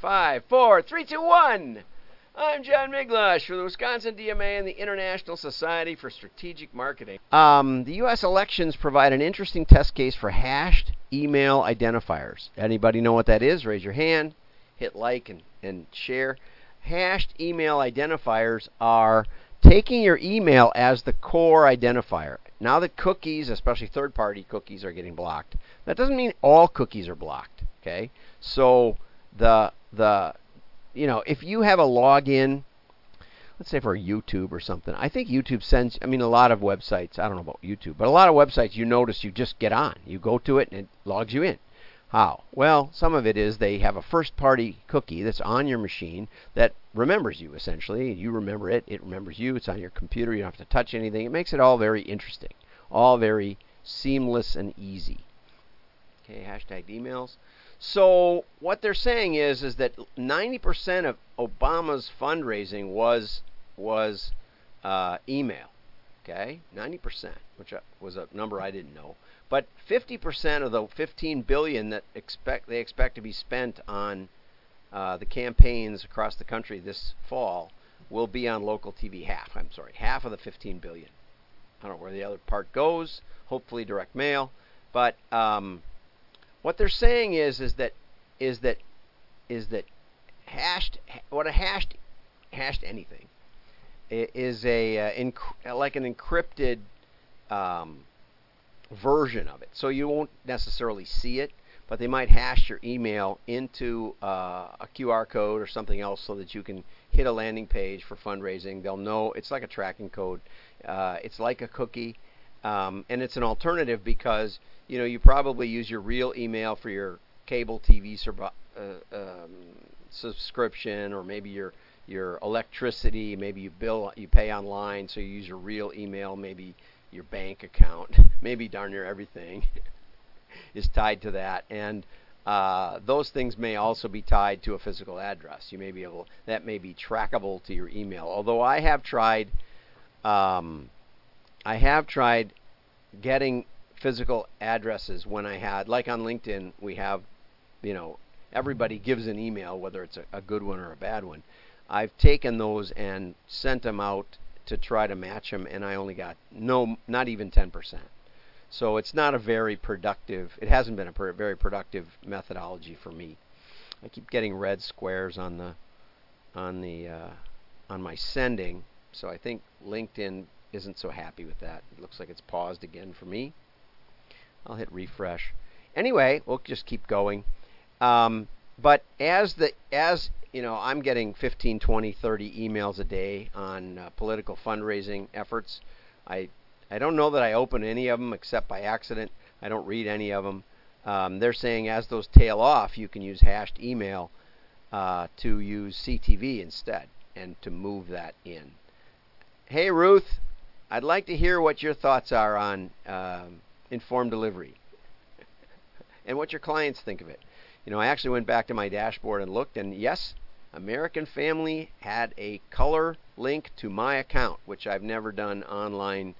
five, four, three, two, one. I'm John Miglautsch for the Wisconsin DMA and the International Society for Strategic Marketing. Um, the U.S. elections provide an interesting test case for hashed email identifiers. Anybody know what that is? Raise your hand, hit like, and, and share. Hashed email identifiers are taking your email as the core identifier. Now that cookies, especially third party cookies, are getting blocked, that doesn't mean all cookies are blocked. Okay? So the the you know, if you have a login, let's say for YouTube or something, I think YouTube sends. I mean, a lot of websites. I don't know about YouTube, but a lot of websites you notice you just get on, you go to it, and it logs you in. How? Well, some of it is they have a first party cookie that's on your machine that remembers you essentially. You remember it, it remembers you, it's on your computer, you don't have to touch anything. It makes it all very interesting, all very seamless and easy. Okay, hashtag emails. So what they're saying is is that 90% of Obama's fundraising was was uh, email. Okay, 90%, which uh, was a number I didn't know. But 50% of the 15 billion that expect they expect to be spent on uh, the campaigns across the country this fall will be on local TV. Half, I'm sorry, half of the 15 billion. I don't know where the other part goes. Hopefully, direct mail. But um, what they're saying is is that is that is that hashed what a hashed hashed anything is a uh, inc- like an encrypted um, version of it. So you won't necessarily see it, but they might hash your email into uh, a QR code or something else so that you can hit a landing page for fundraising. They'll know it's like a tracking code. Uh, it's like a cookie, um, and it's an alternative because you know, you probably use your real email for your cable TV uh, um, subscription, or maybe your your electricity. Maybe you bill you pay online, so you use your real email. Maybe your bank account. maybe darn near everything is tied to that, and uh, those things may also be tied to a physical address. You may be able that may be trackable to your email. Although I have tried, um, I have tried getting physical addresses when I had, like on LinkedIn, we have, you know, everybody gives an email, whether it's a, a good one or a bad one. I've taken those and sent them out to try to match them, and I only got no, not even 10%. So it's not a very productive. It hasn't been a very productive methodology for me. I keep getting red squares on the, on the, uh, on my sending. So I think LinkedIn isn't so happy with that. It looks like it's paused again for me. I'll hit refresh. Anyway, we'll just keep going. Um, but as the as you know, I'm getting 15, 20, 30 emails a day on uh, political fundraising efforts. I I don't know that I open any of them except by accident. I don't read any of them. Um, they're saying as those tail off, you can use hashed email uh, to use CTV instead and to move that in. Hey Ruth, I'd like to hear what your thoughts are on um, informed delivery and what your clients think of it. You know, I actually went back to my dashboard and looked, and yes, American Family had a color link to my account, which I've never done online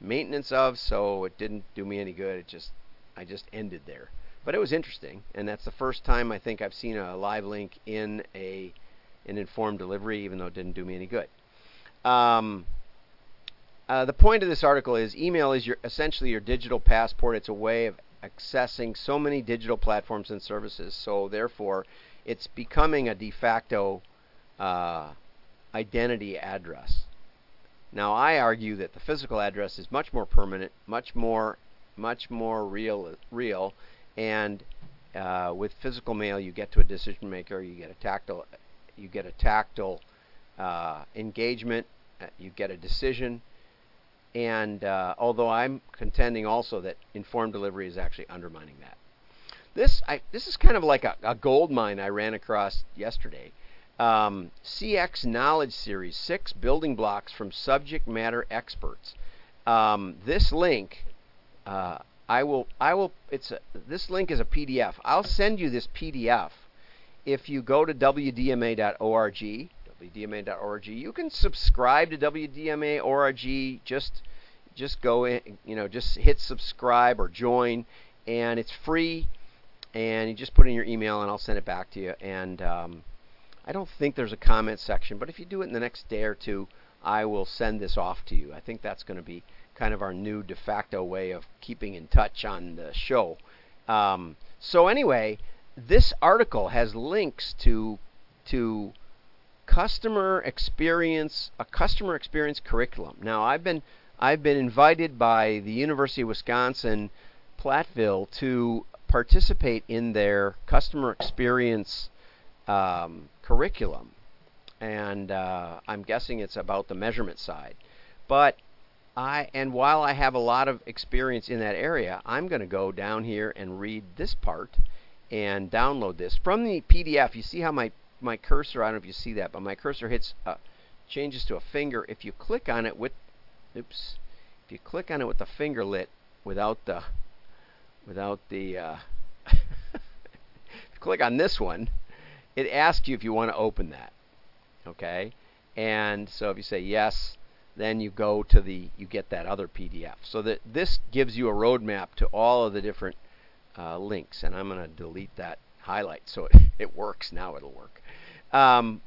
maintenance of, so it didn't do me any good. It just I just ended there. But it was interesting, and that's the first time I think I've seen a live link in a an informed delivery, even though it didn't do me any good. Um, uh, the point of this article is email is your essentially your digital passport. It's a way of accessing so many digital platforms and services. So therefore, it's becoming a de facto uh, identity address. Now, I argue that the physical address is much more permanent, much more, much more real, real, and uh, with physical mail, you get to a decision maker, you get a tactile, you get a tactile uh, engagement, uh, you get a decision, and uh, although I'm contending also that informed delivery is actually undermining that. This, I, this is kind of like a, a gold mine I ran across yesterday. Um, CX Knowledge Series Six Building Blocks from Subject Matter Experts. Um, this link, uh, I will, I will, it's a, this link is a PDF. I'll send you this PDF if you go to WDMA.org WDMA.org. You can subscribe to WDMA.org. Just just go in, you know, just hit subscribe or join, and it's free. and you just put in your email, and I'll send it back to you. And um, I don't think there's a comment section, but if you do it in the next day or two, I will send this off to you. I think that's going to be kind of our new de facto way of keeping in touch on the show. Um, so anyway, this article has links to to customer experience a customer experience curriculum. Now I've been I've been invited by the University of Wisconsin Platteville to participate in their customer experience um, curriculum, and uh, I'm guessing it's about the measurement side. But I and while I have a lot of experience in that area, I'm going to go down here and read this part and download this from the PDF. You see how my my cursor, I don't know if you see that, but my cursor hits uh, changes to a finger. If you click on it with oops, if you click on it with the finger lit without the without the uh, click on this one, it asks you if you want to open that. Okay? And so if you say yes, then you go to the you get that other PDF. So that this gives you a roadmap to all of the different uh, links, and I'm going to delete that highlight so it, it works. Now it'll work. Um,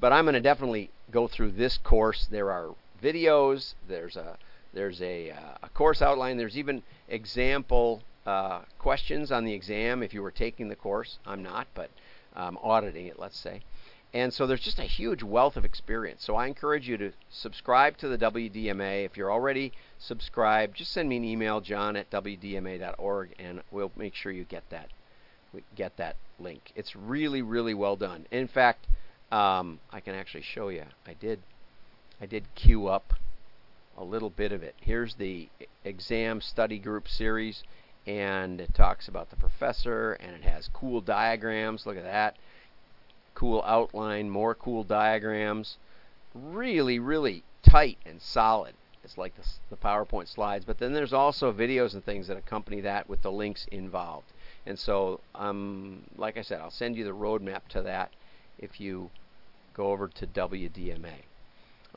but I'm going to definitely go through this course. There are videos. There's a there's a, uh, a course outline. There's even example uh, questions on the exam if you were taking the course. I'm not, but I'm auditing it. Let's say. And so there's just a huge wealth of experience. So I encourage you to subscribe to the WDMA. If you're already subscribed, just send me an email, john at WDMA.org, and we'll make sure you get that get that link. It's really, really well done. In fact, um, I can actually show you. I did I did queue up a little bit of it. Here's the exam study group series, and it talks about the professor, and it has cool diagrams. Look at that cool outline, more cool diagrams. Really, really tight and solid. It's like the, the PowerPoint slides. But then there's also videos and things that accompany that with the links involved. And so, um, like I said, I'll send you the roadmap to that if you go over to WDMA.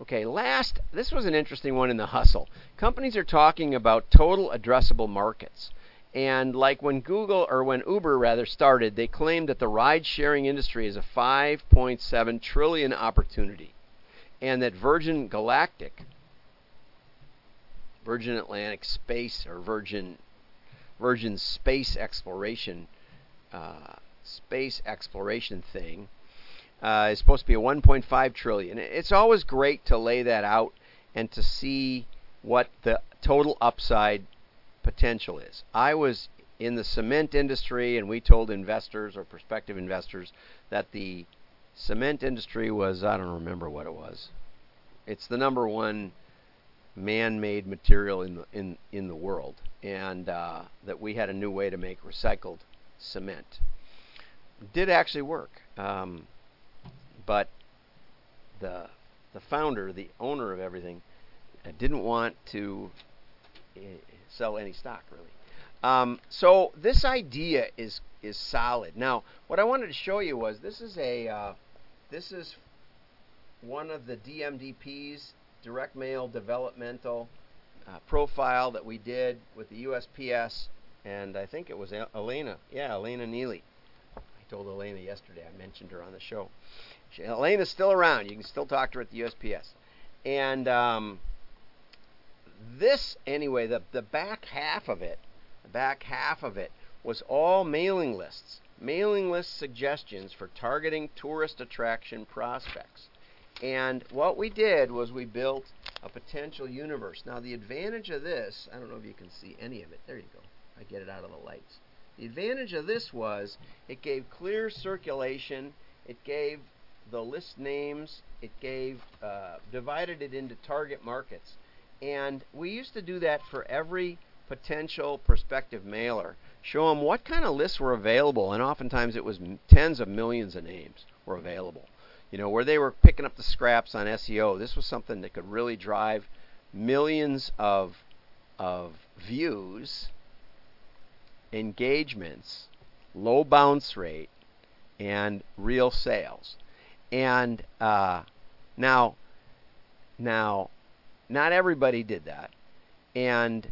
Okay, last, this was an interesting one in the hustle. Companies are talking about total addressable markets. And like when Google or when Uber rather started, they claimed that the ride-sharing industry is a 5.7 trillion opportunity, and that Virgin Galactic, Virgin Atlantic Space or Virgin Virgin Space Exploration uh, space exploration thing uh, is supposed to be a 1.5 trillion. It's always great to lay that out and to see what the total upside potential is. I was in the cement industry, and we told investors or prospective investors that the cement industry was, I don't remember what it was. It's the number one man-made material in the in in the world, and uh, that we had a new way to make recycled cement. Did actually work, um, but the the founder, the owner of everything, didn't want to eh, sell any stock really. Um, so this idea is is solid. Now, what I wanted to show you was this is a uh, this is one of the DMDP's direct mail developmental uh, profile that we did with the USPS, and I think it was Elena. Yeah, Elena Neely. I told Elena yesterday. I mentioned her on the show. She, Elena's still around. You can still talk to her at the USPS. And um, this anyway, the the back half of it, the back half of it was all mailing lists, mailing list suggestions for targeting tourist attraction prospects. And what we did was we built a potential universe. Now the advantage of this, I don't know if you can see any of it. There you go. I get it out of the lights. The advantage of this was it gave clear circulation. It gave the list names. It gave uh, divided it into target markets. And we used to do that for every potential prospective mailer. Show them what kind of lists were available, and oftentimes it was tens of millions of names were available. You know, where they were picking up the scraps on SEO, this was something that could really drive millions of of views, engagements, low bounce rate, and real sales. And uh, now, now not everybody did that, and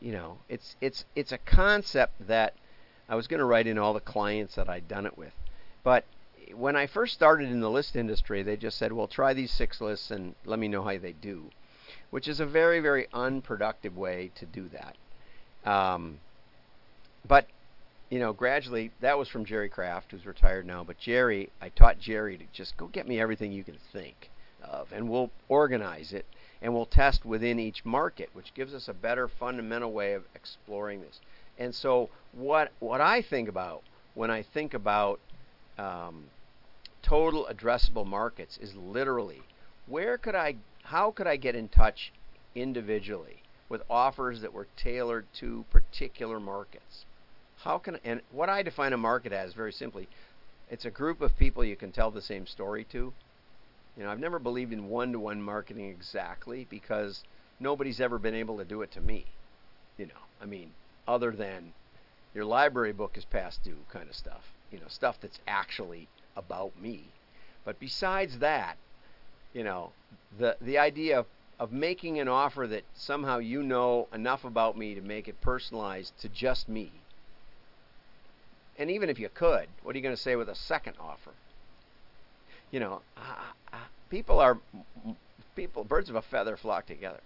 you know it's it's it's a concept that I was going to write in all the clients that I'd done it with. But when I first started in the list industry, they just said, well, try these six lists and let me know how they do, which is a very, very unproductive way to do that. Um, but, you know, gradually, that was from Jerry Kraft, who's retired now. But Jerry, I taught Jerry to just go get me everything you can think of, and we'll organize it and we'll test within each market, which gives us a better fundamental way of exploring this. And so, what what I think about when I think about um, total addressable markets is literally where could I, how could I get in touch individually with offers that were tailored to particular markets? How can and what I define a market as very simply, it's a group of people you can tell the same story to you know, I've never believed in one-to-one marketing exactly because nobody's ever been able to do it to me. You know, I mean, other than your library book is past due kind of stuff. You know, stuff that's actually about me. But besides that, you know, the the idea of, of making an offer that somehow you know enough about me to make it personalized to just me. And even if you could, what are you going to say with a second offer? you know, uh, people are people birds of a feather flock together.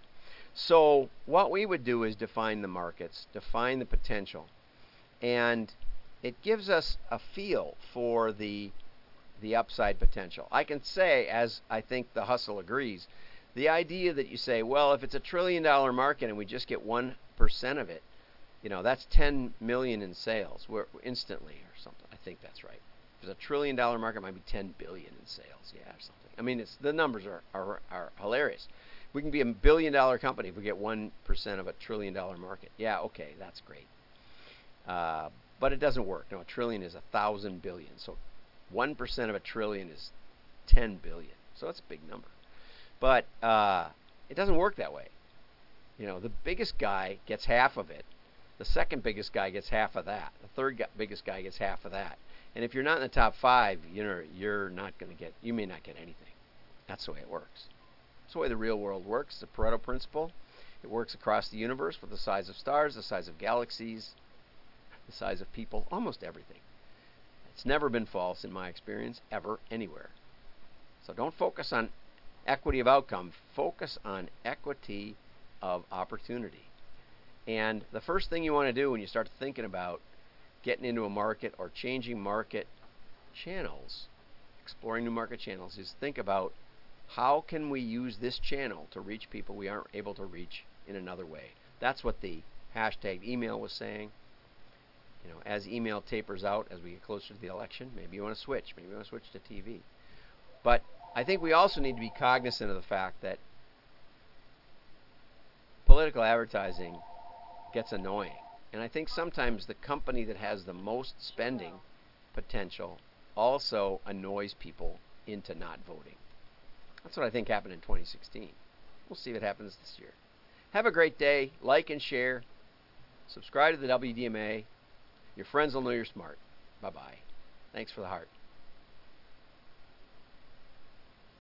So what we would do is define the markets, define the potential, and it gives us a feel for the the upside potential. I can say, as I think the hustle agrees, the idea that you say, well, if it's a trillion dollar market and we just get one percent of it, you know, that's 10 million in sales, we're instantly or something. I think that's right if it's a trillion dollar market, it might be 10 billion in sales, yeah, or something. I mean, it's the numbers are are, are hilarious. We can be a billion dollar company if we get one percent of a trillion dollar market. Yeah, okay, that's great. Uh, but it doesn't work. No, a trillion is a thousand billion. So one percent of a trillion is 10 billion. So that's a big number. But uh, it doesn't work that way. You know, the biggest guy gets half of it. The second biggest guy gets half of that. The third biggest guy gets half of that. And if you're not in the top five, you know, you're not going to get, you may not get anything. That's the way it works. That's the way the real world works. The Pareto principle. It works across the universe with the size of stars, the size of galaxies, the size of people, almost everything. It's never been false in my experience, ever, anywhere. So don't focus on equity of outcome. Focus on equity of opportunity. And the first thing you want to do when you start thinking about getting into a market or changing market channels, exploring new market channels, is think about how can we use this channel to reach people we aren't able to reach in another way. That's what the hashtag email was saying. You know, as email tapers out as we get closer to the election, maybe you want to switch. Maybe you want to switch to TV. But I think we also need to be cognizant of the fact that political advertising gets annoying. And I think sometimes the company that has the most spending potential also annoys people into not voting. That's what I think happened in 2016. We'll see what happens this year. Have a great day. Like and share. Subscribe to the WDMA. Your friends will know you're smart. Bye bye. Thanks for the heart.